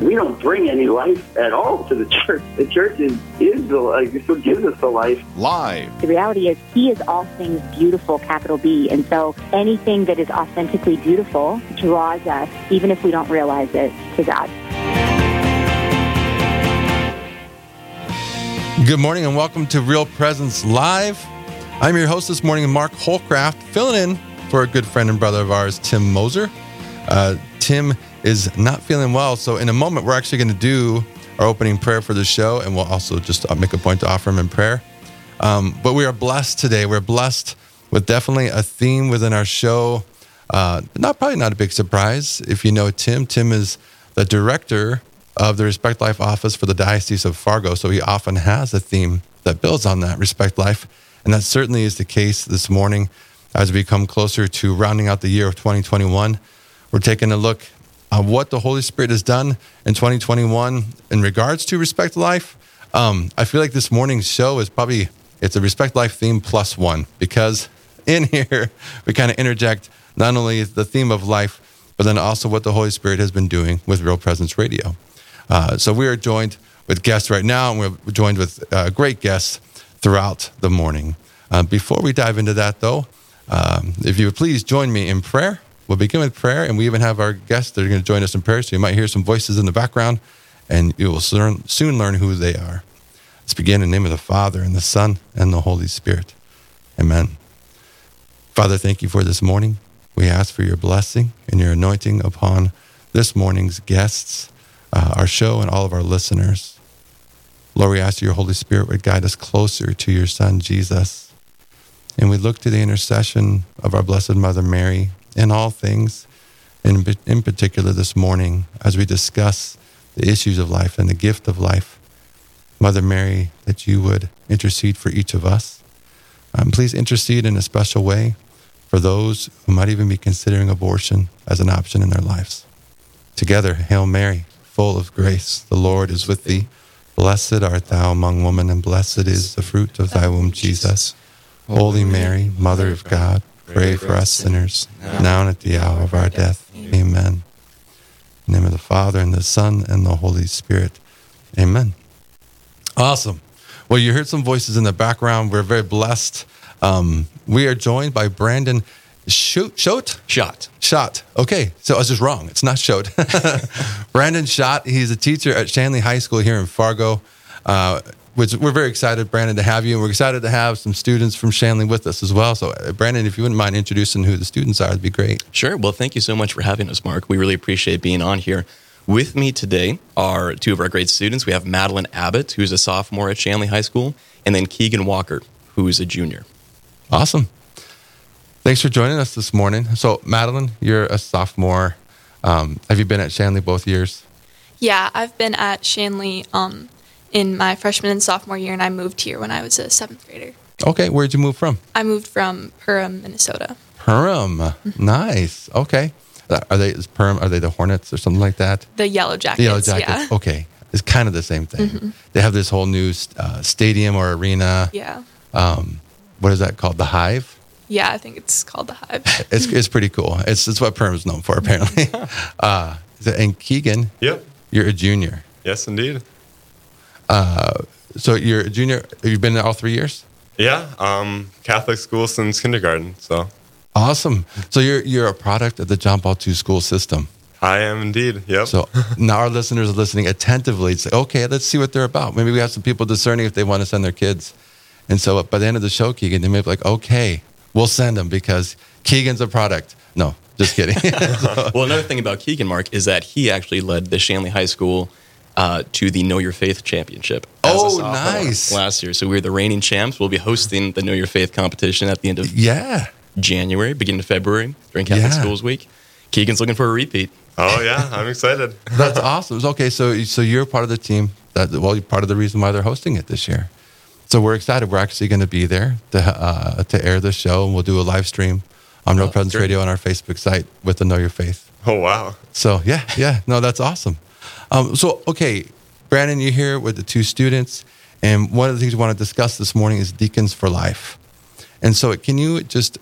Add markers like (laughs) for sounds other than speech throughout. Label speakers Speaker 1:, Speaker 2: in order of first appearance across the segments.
Speaker 1: We don't bring any life at all to the (laughs) church. The church is, is the life. It's what gives us the life.
Speaker 2: Live.
Speaker 3: The reality is, He is all things beautiful, capital B. And so anything that is authentically beautiful draws us, even if we don't realize it, to God.
Speaker 4: Good morning and welcome to Real Presence Live. I'm your host this morning, Mark Holcraft, filling in for a good friend and brother of ours, Tim Moser. Uh, Tim is not feeling well, so in a moment, we're actually going to do our opening prayer for the show, and we'll also just uh, make a point to offer him in prayer. Um, but we are blessed today. We're blessed with definitely a theme within our show. Uh, not probably not a big surprise if you know Tim. Tim is the director of the Respect Life office for the Diocese of Fargo. So he often has a theme that builds on that Respect Life. And that certainly is the case this morning as we come closer to rounding out the year of 2021. We're taking a look at what the Holy Spirit has done in 2021 in regards to Respect Life. Um, I feel like this morning's show is probably it's a Respect Life theme plus one because in here (laughs) we kind of interject not only the theme of life, but then also what the Holy Spirit has been doing with Real Presence Radio. Uh, so we are joined with guests right now, and we're joined with uh, great guests throughout the morning. Uh, before we dive into that, though, um, if you would please join me in prayer. We'll begin with prayer, and we even have our guests that are going to join us in prayer. So you might hear some voices in the background, and you will soon, soon learn who they are. Let's begin in the name of the Father, and the Son, and the Holy Spirit. Amen. Father, thank you for this morning. We ask for your blessing and your anointing upon this morning's guests uh, our show and all of our listeners. Lord, we ask your Holy Spirit would guide us closer to your Son, Jesus. And we look to the intercession of our Blessed Mother Mary in all things, and in particular this morning, as we discuss the issues of life and the gift of life. Mother Mary, that you would intercede for each of us. Um, please intercede in a special way for those who might even be considering abortion as an option in their lives. Together, Hail Mary full of grace. The Lord is with thee. Blessed art thou among women, and blessed is the fruit of thy womb, Jesus. Holy Mary, Mother of God, pray for us sinners, now and at the hour of our death. Amen. In the name of the Father, and the Son, and the Holy Spirit. Amen. Awesome. Well, you heard some voices in the background. We're very blessed. Um, we are joined by Brandon Shoot, Schott?
Speaker 5: Shot.
Speaker 4: Shot. Okay, so I was just wrong. It's not Schott. (laughs) Brandon Schott. He's a teacher at Shanley High School here in Fargo. Uh, which we're very excited, Brandon, to have you. And we're excited to have some students from Shanley with us as well. So, uh, Brandon, if you wouldn't mind introducing who the students are, it'd be great.
Speaker 5: Sure. Well, thank you so much for having us, Mark. We really appreciate being on here. With me today are two of our great students. We have Madeline Abbott, who's a sophomore at Shanley High School, and then Keegan Walker, who's a junior.
Speaker 4: Awesome. Thanks for joining us this morning. So, Madeline, you're a sophomore. Um, have you been at Shanley both years?
Speaker 6: Yeah, I've been at Shanley um, in my freshman and sophomore year, and I moved here when I was a seventh grader.
Speaker 4: Okay, where'd you move from?
Speaker 6: I moved from Perham, Minnesota.
Speaker 4: Perham, nice. Okay, Uh, are they is Perham? Are they the Hornets or something like that?
Speaker 6: The Yellow Jackets.
Speaker 4: The Yellow Jackets.
Speaker 6: Yeah.
Speaker 4: Okay, it's kind of the same thing. They have this whole new uh, stadium or arena.
Speaker 6: Yeah.
Speaker 4: Um, what is that called? The Hive.
Speaker 6: Yeah, I think it's called the Hive. (laughs)
Speaker 4: It's it's pretty cool. It's it's what Perham is known for apparently. (laughs) uh, and Keegan,
Speaker 7: Yep.
Speaker 4: you're a junior.
Speaker 7: Yes, indeed.
Speaker 4: So you're a junior. You've been there all three years.
Speaker 7: Yeah. Um, Catholic school since kindergarten. So
Speaker 4: Awesome. So you're you're a product of the John Paul II school system.
Speaker 7: I am indeed. Yep.
Speaker 4: So now our listeners are listening attentively. Say, okay, let's see what they're about. Maybe we have some people discerning if they want to send their kids. And so by the end of the show, Keegan, they may be like, okay, we'll send them because Keegan's a product. No, just kidding. (laughs)
Speaker 5: Well, another thing about Keegan, Mark, is that he actually led the Shanley High School uh, to the Know Your Faith Championship.
Speaker 4: Oh, nice.
Speaker 5: Last year. So we're the reigning champs. We'll be hosting the Know Your Faith competition at the end of
Speaker 4: yeah.
Speaker 5: January, beginning of February during Catholic
Speaker 4: Yeah.
Speaker 5: Schools Week. Keegan's looking for a repeat.
Speaker 7: oh yeah, I'm excited. (laughs)
Speaker 4: That's awesome. Okay, so so you're part of the team that well, you're part of the reason why they're hosting it this year. So we're excited. We're actually going to be there to uh, to air the show, and we'll do a live stream on Real Presence
Speaker 5: great.
Speaker 4: Radio on our Facebook site with the Know Your Faith.
Speaker 7: Oh wow.
Speaker 4: So yeah, yeah, no, that's awesome. Um, so, okay, Brandon, you're here with the two students, and one of the things we want to discuss this morning is Deacons for Life. And so, can you just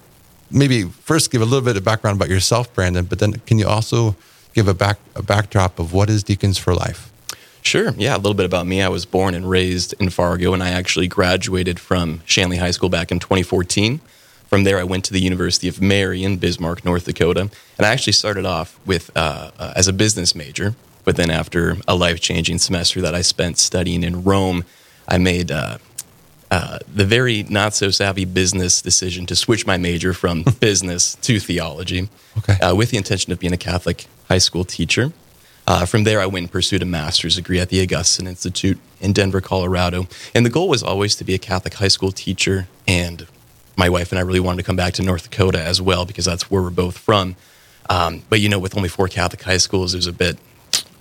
Speaker 4: maybe first give a little bit of background about yourself, Brandon, but then can you also give a back a backdrop of what is Deacons for Life?
Speaker 5: Sure. Yeah, a little bit about me. I was born and raised in Fargo, and I actually graduated from Shanley High School back in 2014. From there, I went to the University of Mary in Bismarck, North Dakota, and I actually started off with uh, uh, as a business major. But then, after a life changing semester that I spent studying in Rome, I made uh, uh, the very not so savvy business decision to switch my major from (laughs) business to theology,
Speaker 4: Okay.
Speaker 5: uh, with the intention of being a Catholic high school teacher. Uh, from there, I went and pursued a master's degree at the Augustine Institute in Denver, Colorado. And the goal was always to be a Catholic high school teacher. And my wife and I really wanted to come back to North Dakota as well because that's where we're both from. Um, but you know, with only four Catholic high schools, it was a bit.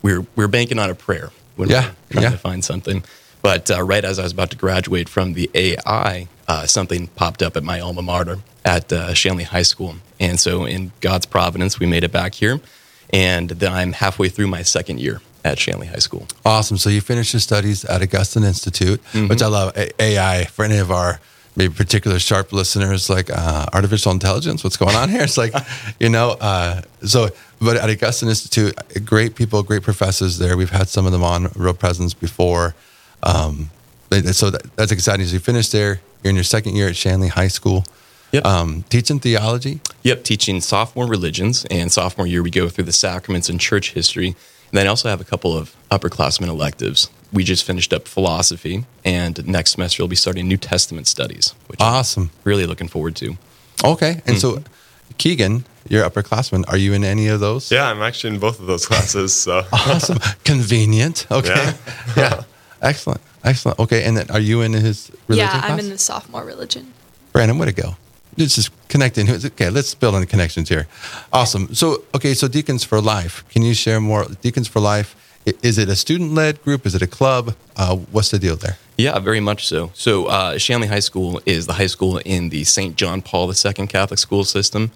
Speaker 5: We were we were banking on a prayer when
Speaker 4: Yeah,
Speaker 5: we were trying
Speaker 4: yeah.
Speaker 5: to find something. But uh, right as I was about to graduate from the AI, uh, something popped up at my alma mater at uh, Shanley High School, and so in God's providence, we made it back here. And then I'm halfway through my second year at Shanley High School.
Speaker 4: Awesome. So you finished your studies at Augustine Institute, which I love. A- AI for any of our maybe particular sharp listeners, like uh, artificial intelligence. What's going on here? It's like, (laughs) you know. Uh, so, but at Augustine Institute, great people, great professors there. We've had some of them on Real Presence before. Um, so that, that's exciting. So you finished there. You're in your second year at Shanley High School.
Speaker 5: Yep.
Speaker 4: Um, teaching theology.
Speaker 5: Yep, teaching sophomore religions, and sophomore year we go through the sacraments and church history. And then I also have a couple of upperclassmen electives. We just finished up philosophy, and next semester we'll be starting New Testament studies, which
Speaker 4: Awesome.
Speaker 5: I'm really looking forward to.
Speaker 4: Okay. And so, mm-hmm. Keegan, you're upperclassman. Are you in any of those?
Speaker 7: Yeah, I'm actually in both of those classes. So (laughs)
Speaker 4: Awesome. Convenient. Okay.
Speaker 7: Yeah. (laughs)
Speaker 4: Yeah. Excellent. Excellent. Okay. And then are you in his religion
Speaker 6: yeah, I'm
Speaker 4: class?
Speaker 6: in the sophomore religion.
Speaker 4: Brandon, way to go. It's just connecting. Okay, let's build on the connections here. Awesome. So, okay, so Deacons for Life. Can you share more? Deacons for Life, i- is it a student led group? Is it a club? Uh, what's the deal there?
Speaker 5: Yeah, very much so. So, uh, Shanley High School is the high school in the St. John Paul II Catholic school system.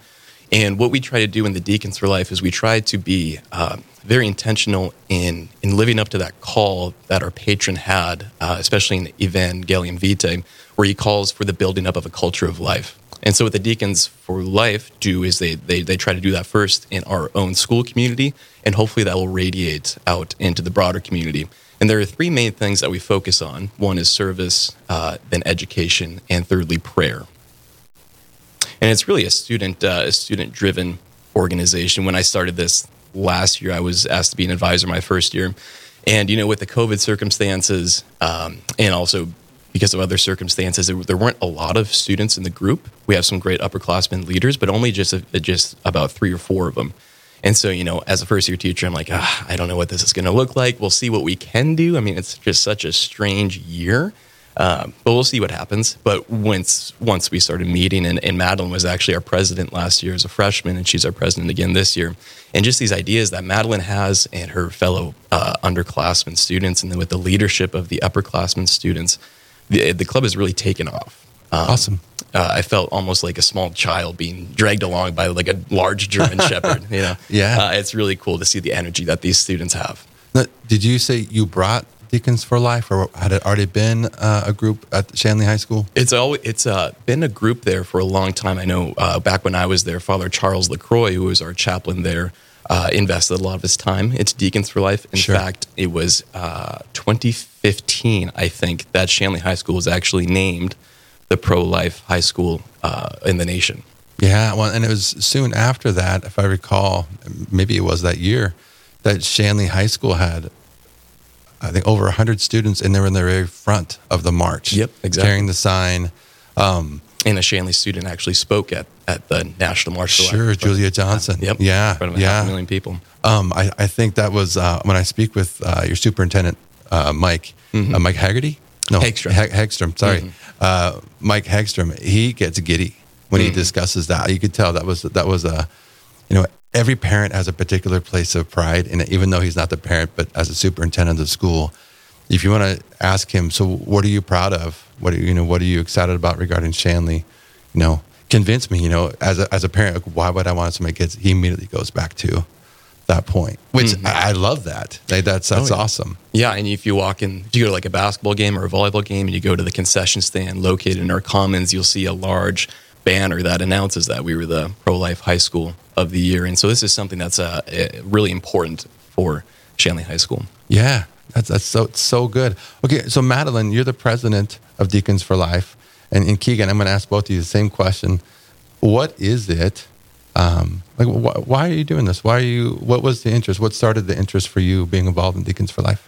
Speaker 5: And what we try to do in the Deacons for Life is we try to be uh, very intentional in, in living up to that call that our patron had, uh, especially in Evangelium Vitae, where he calls for the building up of a culture of life. And so, what the Deacons for Life do is they, they, they try to do that first in our own school community, and hopefully that will radiate out into the broader community. And there are three main things that we focus on one is service, uh, then education, and thirdly, prayer. And it's really a student uh, a student driven organization. When I started this last year, I was asked to be an advisor my first year, and you know, with the COVID circumstances, um, and also because of other circumstances, there, weren't a lot of students in the group. We have some great upperclassmen leaders, but only just a, just about three or four of them. And so, you know, as a first year teacher, I'm like, ah, I don't know what this is going to look like. We'll see what we can do. I mean, it's just such a strange year. Um, but we'll see what happens. But once once we started meeting, and, and Madeline was actually our president last year as a freshman, and she's our president again this year. And just these ideas that Madeline has and her fellow uh, underclassmen students, and then with the leadership of the upperclassmen students, the, the club has really taken off. Um,
Speaker 4: Awesome.
Speaker 5: Uh, I felt almost like a small child being dragged along by like a large German (laughs) shepherd. You know,
Speaker 4: Yeah.
Speaker 5: uh, it's really cool to see the energy that these students have.
Speaker 4: Now, did you say you brought Deacons for Life, or had it already been uh, a group at Shanley High School?
Speaker 5: It's always it's uh, been a group there for a long time. I know uh, back when I was there, Father Charles Lacroix, who was our chaplain there, uh, invested a lot of his time into Deacons for Life. In
Speaker 4: Sure.
Speaker 5: fact, it was uh, 2015, I think, that Shanley High School was actually named the pro-life high school uh, in the nation.
Speaker 4: Yeah, well, and it was soon after that, if I recall, maybe it was that year, that Shanley High School had, I think, over 100 students, and they were in the very front of the march.
Speaker 5: Yep, exactly.
Speaker 4: Carrying the sign. Um,
Speaker 5: And a Shanley student actually spoke at, at the National Life.
Speaker 4: sure, Julia Johnson.
Speaker 5: Yep.
Speaker 4: Yeah,
Speaker 5: In front of a half
Speaker 4: yeah.
Speaker 5: a million people.
Speaker 4: Um, I, I think that was uh, when I speak with uh, your superintendent, uh, Mike, uh, Mike Haggerty. No,
Speaker 5: Mm-hmm. Hagstrom.
Speaker 4: Hag- Hagstrom. Sorry, uh, Mike Hagstrom. He gets giddy when
Speaker 5: Mm-hmm.
Speaker 4: he discusses that. You could tell that was that was a, you know, every parent has a particular place of pride and even though he's not the parent, but as a superintendent of the school. If you want to ask him, so what are you proud of? What are you, know? What are you excited about regarding Shanley? You know, convince me. You know, as a as a parent, why would I want somebody kids? He immediately goes back to that point, which I, I love that. Like, that's that's
Speaker 5: Mm-hmm. Oh, yeah.
Speaker 4: awesome.
Speaker 5: Yeah, and if you walk in, if you go to like a basketball game or a volleyball game, and you go to the concession stand located in our commons, you'll see a large banner that announces that we were the pro life high school of the year, and so this is something that's uh, eh, really important for Shanley High School.
Speaker 4: Yeah, that's that's so so good. Okay, so Madeline, you're the president of Deacons for Life, and, and Keegan, I'm going to ask both of you the same question. What is it? Um, like, wh- why are you doing this? Why are you? What was the interest? What started the interest for you being involved in Deacons for Life?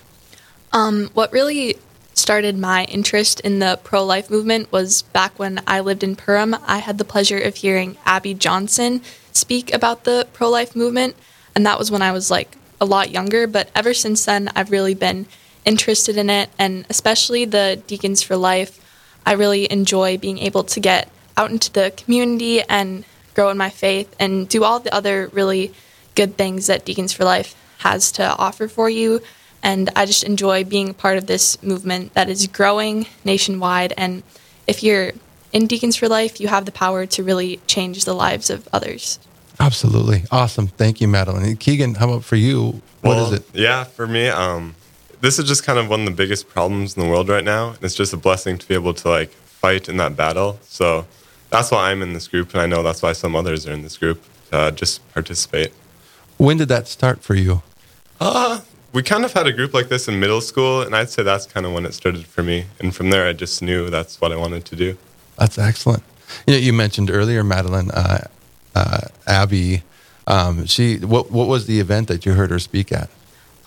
Speaker 6: Um, what really started my interest in the pro life movement was back when I lived in Perham. I had the pleasure of hearing Abby Johnson speak about the pro life movement, and that was when I was like a lot younger. But ever since then, I've really been interested in it, and especially the Deacons for Life. I really enjoy being able to get out into the community and grow in my faith and do all the other really good things that Deacons for Life has to offer for you. And I just enjoy being a part of this movement that is growing nationwide. And if you're in Deacons for Life, you have the power to really change the lives of others.
Speaker 4: Absolutely, awesome. Thank you, Madeline. Keegan, how about for you? What is
Speaker 7: Well,
Speaker 4: it?
Speaker 7: Yeah, for me, um, this is just kind of one of the biggest problems in the world right now. And it's just a blessing to be able to like fight in that battle. So that's why I'm in this group, and I know that's why some others are in this group. Uh, just participate.
Speaker 4: When did that start for you?
Speaker 7: Uh, we kind of had a group like this in middle school, and I'd say that's kind of when it started for me. And from there, I just knew that's what I wanted to do.
Speaker 4: That's excellent. You know, you mentioned earlier, Madeline, uh, uh, Abby. Um, she, what, what was the event that you heard her speak at?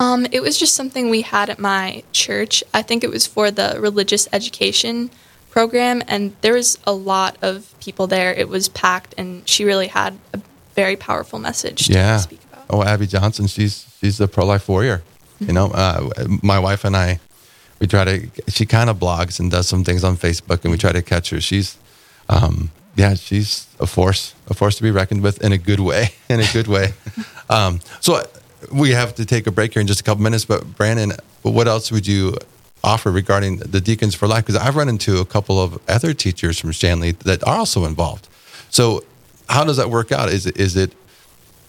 Speaker 6: Um, it was just something we had at my church. I think it was for the religious education program, and there was a lot of people there. It was packed, and she really had a very powerful message to
Speaker 4: Yeah.
Speaker 6: speak about.
Speaker 4: Oh, Abby Johnson. She's she's a pro life warrior. You know, uh, my wife and I, we try to. She kind of blogs and does some things on Facebook, and we try to catch her. She's, um, yeah, she's a force, a force to be reckoned with in a good way, (laughs) in a good way. (laughs) um, so we have to take a break here in just a couple minutes. But Brandon, what else would you offer regarding the Deacons for Life? Because I've run into a couple of other teachers from Shanley that are also involved. So how does that work out? Is it is it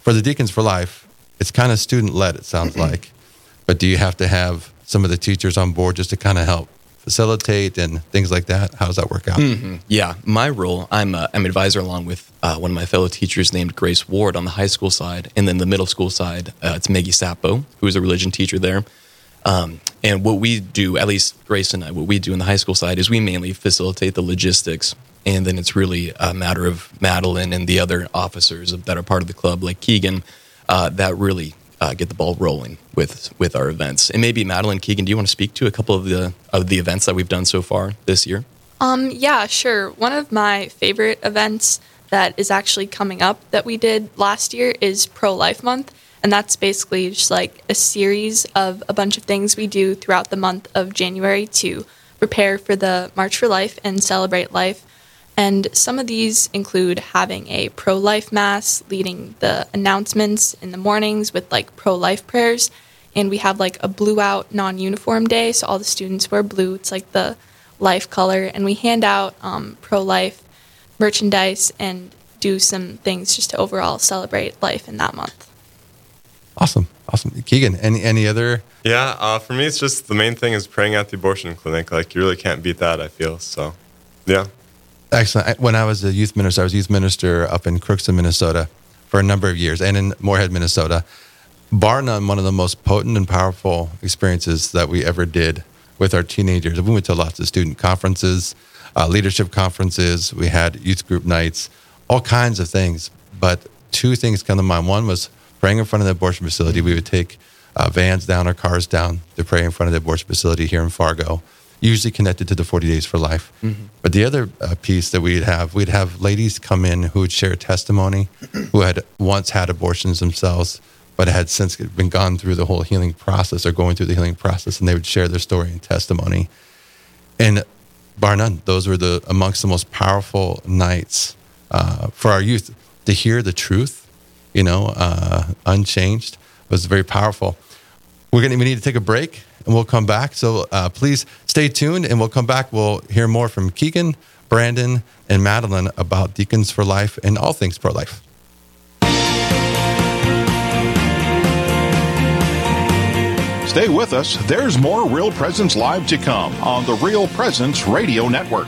Speaker 4: for the Deacons for Life? It's kind of student led. It sounds like, but do you have to have some of the teachers on board just to kind of help facilitate and things like that? How does that work out?
Speaker 5: Yeah, my role, I'm a, I'm advisor along with uh, one of my fellow teachers named Grace Ward on the high school side, and then the middle school side, uh, it's Maggie Sapo, who is a religion teacher there. Um, and what we do, at least Grace and I, what we do in the high school side is we mainly facilitate the logistics, and then it's really a matter of Madeline and the other officers that are part of the club, like Keegan, uh, that really uh, get the ball rolling with with our events. And maybe Madeline, Keegan, do you want to speak to a couple of the of the events that we've done so far this year?
Speaker 6: Um, yeah, sure. One of my favorite events that is actually coming up that we did last year is Pro Life Month. And that's basically just like a series of a bunch of things we do throughout the month of January to prepare for the March for Life and celebrate life. And some of these include having a pro life mass, leading the announcements in the mornings with like pro life prayers. And we have like a blue out non uniform day. So all the students wear blue. It's like the life color. And we hand out um, pro life merchandise and do some things just to overall celebrate life in that month.
Speaker 4: Awesome, awesome. Keegan, any any other?
Speaker 7: Yeah, uh, for me, it's just the main thing is praying at the abortion clinic. Like, you really can't beat that, I feel. So, yeah.
Speaker 4: Excellent. When I was a youth minister, I was youth minister up in Crookston, Minnesota, for a number of years, and in Moorhead, Minnesota. Bar none, one of the most potent and powerful experiences that we ever did with our teenagers. We went to lots of student conferences, uh, leadership conferences. We had youth group nights, all kinds of things. But two things come to mind. One was praying in front of the abortion facility. We would take uh, vans down or cars down to pray in front of the abortion facility here in Fargo, usually connected to the 40 Days for Life. But the other uh, piece that we'd have, we'd have ladies come in who would share testimony, (clears throat) who had once had abortions themselves, but had since been gone through the whole healing process or going through the healing process, and they would share their story and testimony. And bar none, those were the amongst the most powerful nights uh, for our youth to hear the truth, you know, uh, unchanged was very powerful. We're gonna we need to take a break and we'll come back. So uh, please stay tuned and we'll come back. We'll hear more from Keegan, Brandon, and Madeline about Deacons for Life and all things pro life.
Speaker 2: Stay with us. There's more Real Presence Live to come on the Real Presence Radio Network.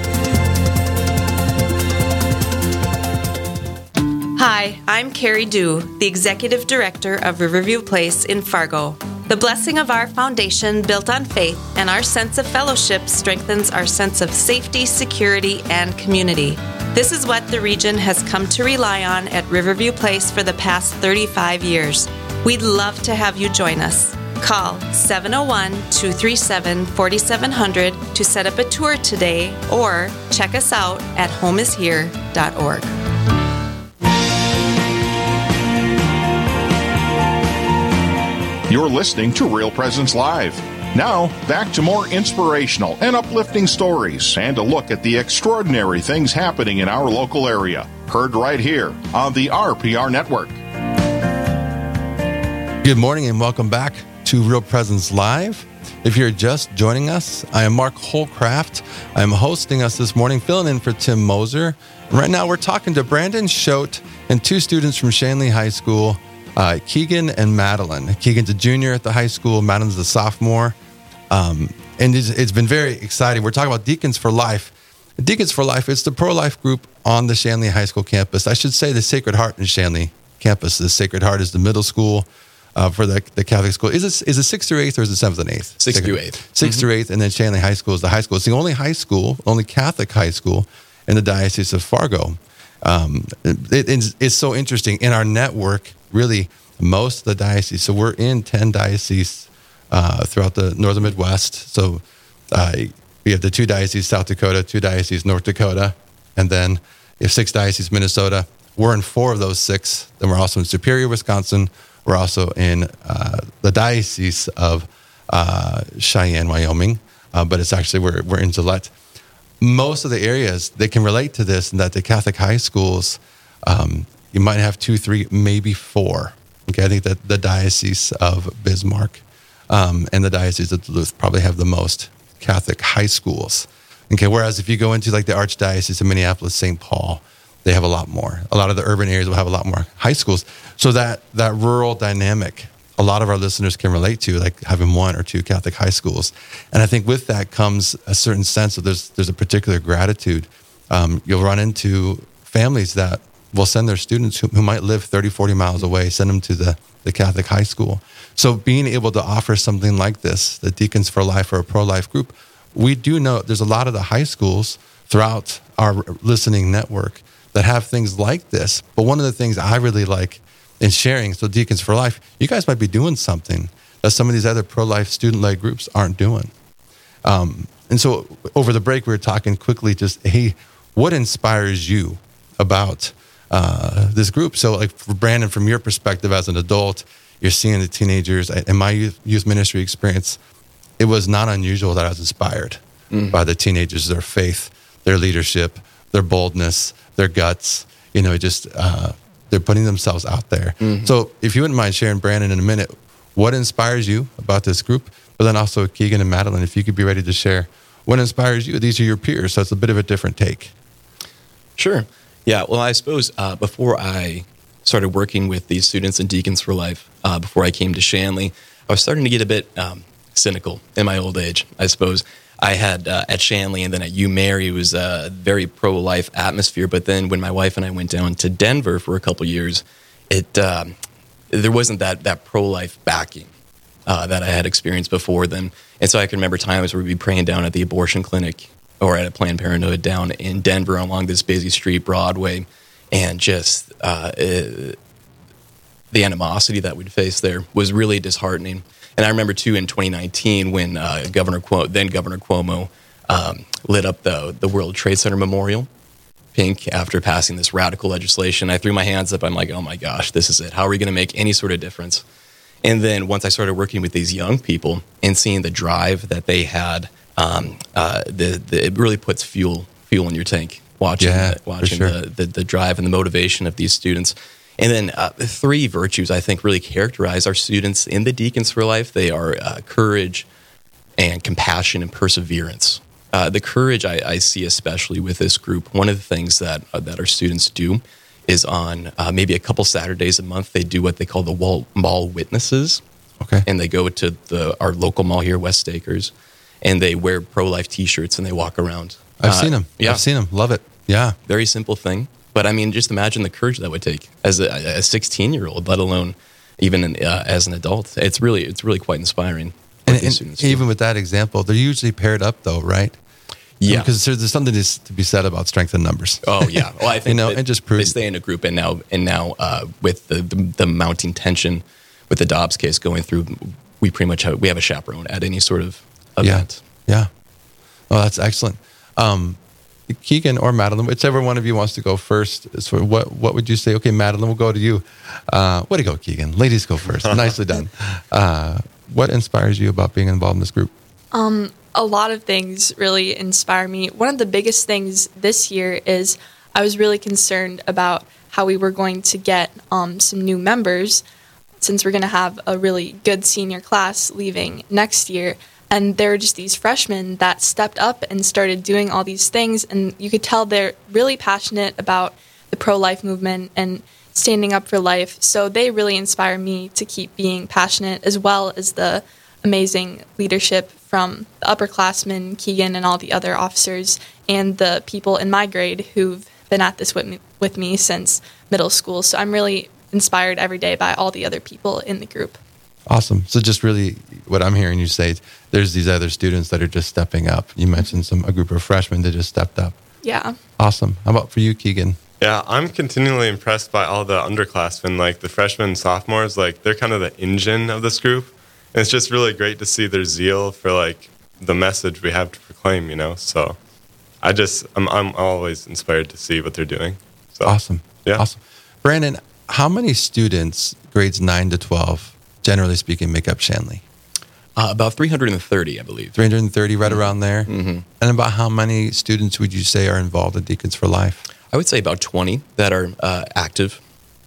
Speaker 8: Hi, I'm Carrie Dew, the Executive Director of Riverview Place in Fargo. The blessing of our foundation, built on faith, and our sense of fellowship strengthens our sense of safety, security, and community. This is what the region has come to rely on at Riverview Place for the past 35 years. We'd love to have you join us. Call 701 237 4700 to set up a tour today or check us out at homeishere.org.
Speaker 2: You're listening to Real Presence Live. Now, back to more inspirational and uplifting stories and a look at the extraordinary things happening in our local area. Heard right here on the RPR Network.
Speaker 4: Good morning and welcome back to Real Presence Live. If you're just joining us, I am Mark Holcraft. I'm hosting us this morning, filling in for Tim Moser. Right now, we're talking to Brandon Schote and two students from Shanley High School uh, Keegan and Madeline. Keegan's a junior at the high school, Madeline's a sophomore. Um, and it's, it's been very exciting. We're talking about Deacons for Life. Deacons for Life, it's the pro life group on the Shanley High School campus. I should say the Sacred Heart in Shanley campus. The Sacred Heart is the middle school uh, for the, the Catholic school. Is it, is it sixth through eighth or is it seventh and eighth?
Speaker 5: Sixth through eighth.
Speaker 4: 6th
Speaker 5: mm-hmm.
Speaker 4: through eighth, and then Shanley High School is the high school. It's the only high school, only Catholic high school in the Diocese of Fargo. Um, it, it's, it's so interesting. In our network, really, most of the dioceses. So we're in 10 dioceses uh, throughout the northern Midwest. So uh, we have the two dioceses, South Dakota, two dioceses, North Dakota, and then you have six dioceses, Minnesota. We're in four of those six. Then we're also in Superior, Wisconsin. We're also in uh, the diocese of uh, Cheyenne, Wyoming, uh, but it's actually we're, we're in Gillette. Most of the areas they can relate to this, and that the Catholic high schools, um, you might have two, three, maybe four Okay, I think that the Diocese of Bismarck um, and the Diocese of Duluth probably have the most Catholic high schools. Okay, whereas if you go into like the Archdiocese of Minneapolis, St. Paul, they have a lot more. A lot of the urban areas will have a lot more high schools. So that that rural dynamic, a lot of our listeners can relate to, like having one or two Catholic high schools. And I think with that comes a certain sense of there's there's a particular gratitude. Um, you'll run into families that will send their students who, who, might live 30, 40 miles away, send them to the, the Catholic high school. So being able to offer something like this, the Deacons for Life or a pro-life group, we do know there's a lot of the high schools throughout our listening network that have things like this. But one of the things I really like in sharing, so Deacons for Life, you guys might be doing something that some of these other pro-life student-led groups aren't doing. Um, and so over the break, we were talking quickly just, hey, what inspires you about uh, this group. So, like for Brandon, from your perspective as an adult, you're seeing the teenagers. In my youth, youth ministry experience, it was not unusual that I was inspired mm. by the teenagers, their faith, their leadership, their boldness, their guts. You know, just uh, They're putting themselves out there. So if you wouldn't mind sharing, Brandon, in a minute, what inspires you about this group? But then also Keegan and Madeline, if you could be ready to share what inspires you. These are your peers, so it's a bit of a different take.
Speaker 5: Sure. Yeah. Well, I suppose uh, before I started working with these students and Deacons for Life, uh, before I came to Shanley, I was starting to get a bit um, cynical in my old age, I suppose. I had uh, at Shanley and then at U Mary it was a very pro life atmosphere. But then when my wife and I went down to Denver for a couple years, it um, there wasn't that that pro life backing uh, that I had experienced before then. And so I can remember times where we'd be praying down at the abortion clinic or at a Planned Parenthood down in Denver along this busy street, Broadway, and just uh, uh, the animosity that we'd face there was really disheartening. And I remember too in 2019 when uh, Governor Cuomo, then Governor Cuomo um, lit up the the World Trade Center Memorial pink after passing this radical legislation. I threw my hands up. I'm like, oh my gosh, this is it. How are we going to make any sort of difference? And then once I started working with these young people and seeing the drive that they had, um, uh, the, the, it really puts fuel fuel in your tank. Watching
Speaker 4: Yeah,
Speaker 5: the, watching
Speaker 4: sure.
Speaker 5: the, the the drive and the motivation of these students. And then uh, three virtues I think really characterize our students in the Deacons for Life. They are uh, courage and compassion and perseverance. Uh, the courage I, I see especially with this group. One of the things that uh, that our students do is on uh, maybe a couple Saturdays a month they do what they call the wall, mall witnesses.
Speaker 4: Okay.
Speaker 5: And they go to the our local mall here, West Acres, and they wear pro life T-shirts and they walk around.
Speaker 4: I've
Speaker 5: Uh,
Speaker 4: seen them.
Speaker 5: Yeah,
Speaker 4: I've seen them. Love it. Yeah.
Speaker 5: very simple thing. But I mean, just imagine the courage that would take as a, a 16 year old, let alone even uh, as an adult. It's really it's really quite inspiring.
Speaker 4: And, and even with that example, they're usually paired up, though, right?
Speaker 5: Yeah.
Speaker 4: Because there's, there's something to, be said about strength in numbers.
Speaker 5: Oh yeah. Well, I (laughs) think
Speaker 4: you know, and just
Speaker 5: they stay in a group, and now and now uh, with the, the the mounting tension with the Dobbs case going through, we pretty much have we have a chaperone at any sort of event.
Speaker 4: Yeah. Yeah. Oh, that's excellent. Um, Keegan or Madeline, whichever one of you wants to go first. So what what would you say? Okay, Madeline, we'll go to you. Uh, way to go, Keegan. Ladies go first. (laughs) Nicely done. Uh, what inspires you about being involved in this group?
Speaker 6: Um, a lot of things really inspire me. One of the biggest things this year is I was really concerned about how we were going to get um, some new members since we're going to have a really good senior class leaving next year. And there were just these freshmen that stepped up and started doing all these things. And you could tell they're really passionate about the pro life movement and standing up for life. So they really inspire me to keep being passionate, as well as the amazing leadership from the upperclassmen, Keegan, and all the other officers, and the people in my grade who've been at this with me, with me since middle school. So I'm really inspired every day by all the other people in the group.
Speaker 4: Awesome. So just really what I'm hearing you say, there's these other students that are just stepping up. You mentioned some a group of freshmen that just stepped up.
Speaker 6: Yeah.
Speaker 4: Awesome. How about for you, Keegan?
Speaker 7: Yeah, I'm continually impressed by all the underclassmen, like the freshmen and sophomores. Like they're kind of the engine of this group, and it's just really great to see their zeal for like the message we have to proclaim. You know, so I just I'm I'm always inspired to see what they're doing. So
Speaker 4: Awesome.
Speaker 7: Yeah.
Speaker 4: Awesome. Brandon, how many students, grades 9 to 12, generally speaking, make up Shanley?
Speaker 5: Uh, about 330, I believe.
Speaker 4: 330, right around there. Mm-hmm. And about how many students would you say are involved in Deacons for Life?
Speaker 5: I would say about 20 that are uh, active.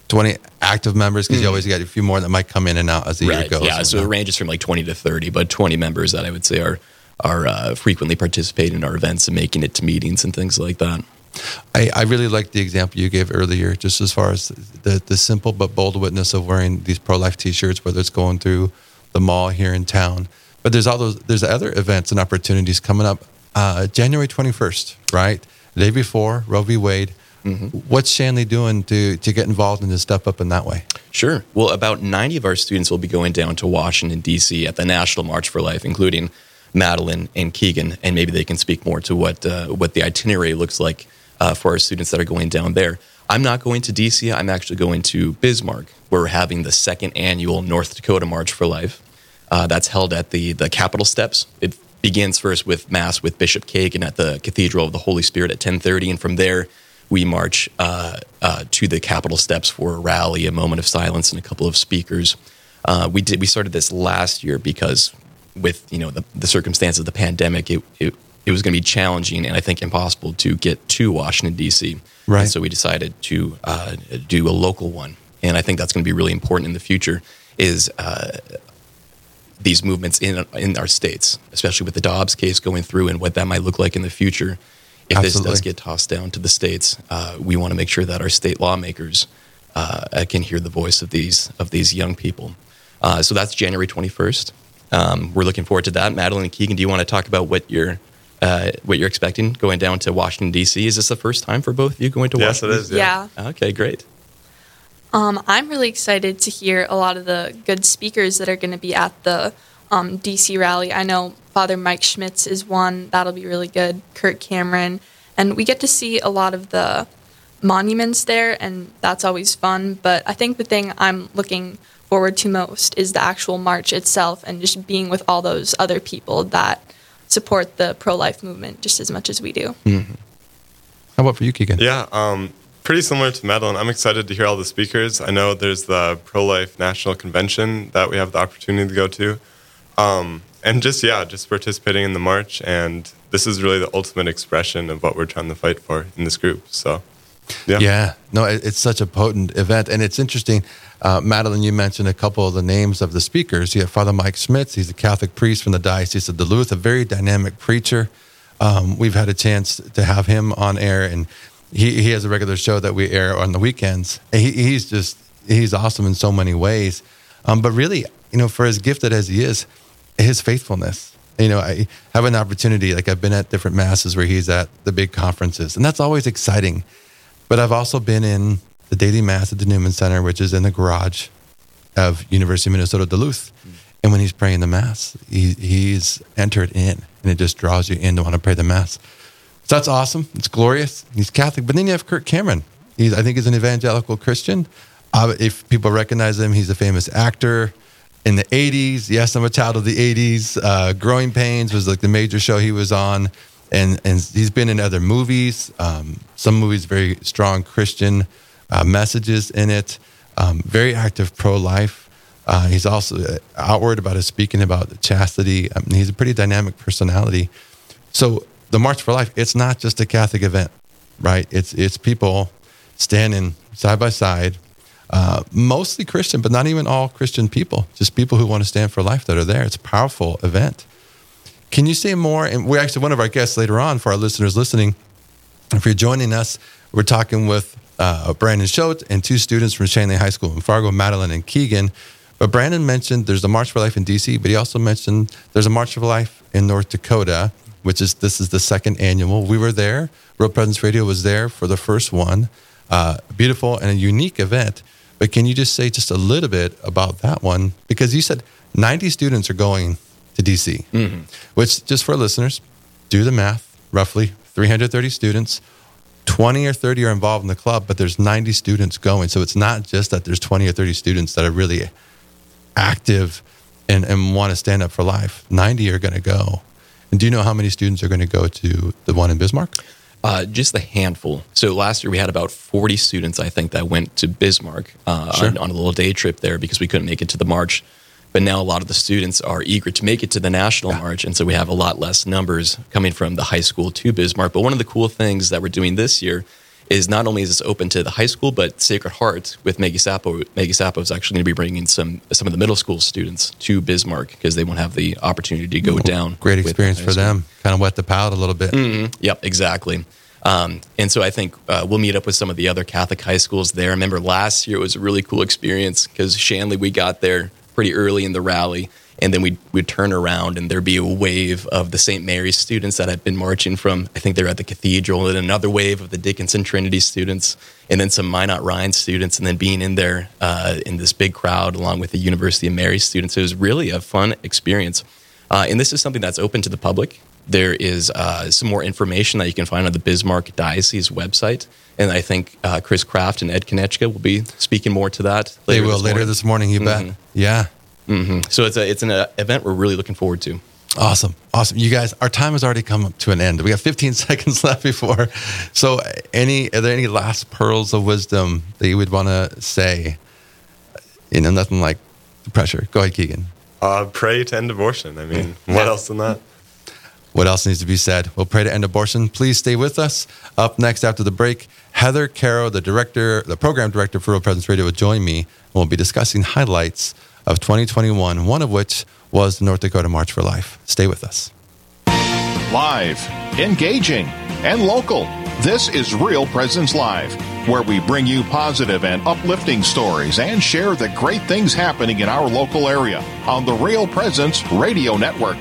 Speaker 4: 20 active members, because you always get a few more that might come in and out as the year
Speaker 5: Right.
Speaker 4: goes.
Speaker 5: Yeah. So it ranges from like 20 to 30, but 20 members that I would say are are uh, frequently participating in our events and making it to meetings and things like that.
Speaker 4: I, I really like the example you gave earlier, just as far as the, the simple but bold witness of wearing these pro life t shirts, whether it's going through the mall here in town. But there's all those there's other events and opportunities coming up. Uh, January 21st, right? The day before Roe v. Wade. What's Shanley doing to to get involved and to step up in that way?
Speaker 5: Sure. Well, about 90 of our students will be going down to Washington, D.C. at the National March for Life, including Madeline and Keegan, and maybe they can speak more to what, uh, what the itinerary looks like uh, for our students that are going down there. I'm not going to D.C., I'm actually going to Bismarck. where We're having the second annual North Dakota March for Life. Uh, that's held at the, the Capitol steps. It begins first with Mass with Bishop Kagan at the Cathedral of the Holy Spirit at 1030, and from there, we march uh, uh, to the Capitol steps for a rally, a moment of silence, and a couple of speakers. Uh, we did. We started this last year because, with you know the, the circumstances of the pandemic, it, it it was going to be challenging and I think impossible to get to Washington D.C.
Speaker 4: Right.
Speaker 5: And so we decided to uh, do a local one, and I think that's going to be really important in the future. Is uh, these movements in in our states, especially with the Dobbs case going through, and what that might look like in the future. If this does get tossed down to the states, uh, we want to make sure that our state lawmakers uh, can hear the voice of these of these young people. Uh, so that's January twenty first. Um, we're looking forward to that. Madeline and Keegan, do you want to talk about what you're uh, what you're expecting going down to Washington D.C.? Is this the first time for both of you going to
Speaker 7: Yes, it
Speaker 5: Washington?
Speaker 7: is, yeah.
Speaker 5: Okay, great.
Speaker 6: Um, I'm really excited to hear a lot of the good speakers that are going to be at the um, DC rally. I know Father Mike Schmitz is one. That'll be really good. Kirk Cameron. And we get to see a lot of the monuments there, and that's always fun. But I think the thing I'm looking forward to most is the actual march itself and just being with all those other people that support the pro life movement just as much as we do.
Speaker 4: How about for you, Keegan?
Speaker 7: Yeah, um, pretty similar to Madeline. I'm excited to hear all the speakers. I know there's the Pro Life National Convention that we have the opportunity to go to. Um, and just, yeah, just participating in the march. And this is really the ultimate expression of what we're trying to fight for in this group. So, yeah.
Speaker 4: Yeah, no, it's such a potent event, and it's interesting. Uh, Madeline, you mentioned a couple of the names of the speakers. You have Father Mike Schmitz. He's a Catholic priest from the Diocese of Duluth, a very dynamic preacher. Um, we've had a chance to have him on air, and he, he has a regular show that we air on the weekends. He, he's just he's awesome in so many ways. Um, but really, you know, for as gifted as he is, his faithfulness. You know, I have an opportunity. Like I've been at different masses where he's at the big conferences, and that's always exciting. But I've also been in the daily mass at the Newman Center, which is in the garage of University of Minnesota Duluth. And when he's praying the mass, he, he's entered in, and it just draws you in to want to pray the mass. So that's awesome. It's glorious. He's Catholic. But then you have Kirk Cameron. He's, I think he's an evangelical Christian. Uh, if people recognize him, he's a famous actor in the 80s. Yes, I'm a child of the 80s. Uh, Growing Pains was like the major show he was on. And, and he's been in other movies. Um, some movies, very strong Christian uh, messages in it. Um, very active pro life. Uh, he's also outward about his speaking about chastity. I mean, he's a pretty dynamic personality. So the March for Life, it's not just a Catholic event, right? It's it's people standing side by side, uh, mostly Christian, but not even all Christian people. Just people who want to stand for life that are there. It's a powerful event. Can you say more? And we're actually one of our guests later on for our listeners listening. If you're joining us, we're talking with uh, Brandon Schultz and two students from Shanley High School in Fargo, Madeline and Keegan. But Brandon mentioned there's a March for Life in DC, but he also mentioned there's a March for Life in North Dakota, which is this is the second annual. We were there. Real Presence Radio was there for the first one. Uh, beautiful and a unique event. But can you just say just a little bit about that one? Because you said 90 students are going to DC, which just for listeners, do the math. Roughly 330 students. 20 or 30 are involved in the club, but there's 90 students going. So it's not just that there's 20 or 30 students that are really active and, and want to stand up for life. 90 are going to go. And do you know how many students are going to go to the one in Bismarck?
Speaker 5: Uh, just a handful. So last year we had about 40 students, I think, that went to Bismarck uh,
Speaker 4: Sure.
Speaker 5: on, on a little day trip there because we couldn't make it to the march. But now a lot of the students are eager to make it to the national march, and so we have a lot less numbers coming from the high school to Bismarck. But one of the cool things that we're doing this year is not only is this open to the high school, but Sacred Heart with Maggie Sapo. Maggie Sapo is actually going to be bringing some some of the middle school students to Bismarck because they won't have the opportunity to go down.
Speaker 4: Great
Speaker 5: with the
Speaker 4: experience for them. Kind of whet the palate a little bit.
Speaker 5: Mhm. Yep, exactly. Um, and so I think uh, we'll meet up with some of the other Catholic high schools there. I remember last year it was a really cool experience because Shanley, we got there pretty early in the rally. And then we'd, we'd turn around and there'd be a wave of the St. Mary's students that had been marching from, I think they were at the cathedral, and another wave of the Dickinson Trinity students, and then some Minot Ryan students, and then being in there uh, in this big crowd along with the University of Mary students. It was really a fun experience. Uh, and this is something that's open to the public. There is uh, some more information that you can find on the Bismarck Diocese website. And I think uh, Chris Kraft and Ed Konechka will be speaking more to that.
Speaker 4: They
Speaker 5: later
Speaker 4: will later this morning, you bet.
Speaker 5: Mhm.
Speaker 4: Yeah.
Speaker 5: Mhm. So it's, a, it's an uh, event we're really looking forward to.
Speaker 4: Awesome. Awesome. You guys, our time has already come to an end. We have 15 (laughs) seconds left before. So, any are there any last pearls of wisdom that you would want to say? You know, nothing like the pressure. Go ahead, Keegan.
Speaker 7: Uh, pray to end abortion. I mean, what else than that?
Speaker 4: What else needs to be said? We'll pray to end abortion. Please stay with us. Up next after the break, Heather Caro, the director, the program director for Real Presence Radio, will join me and we'll be discussing highlights of 2021, one of which was the North Dakota March for Life. Stay with us.
Speaker 2: Live, engaging, and local. This is Real Presence Live, where we bring you positive and uplifting stories and share the great things happening in our local area on the Real Presence Radio Network.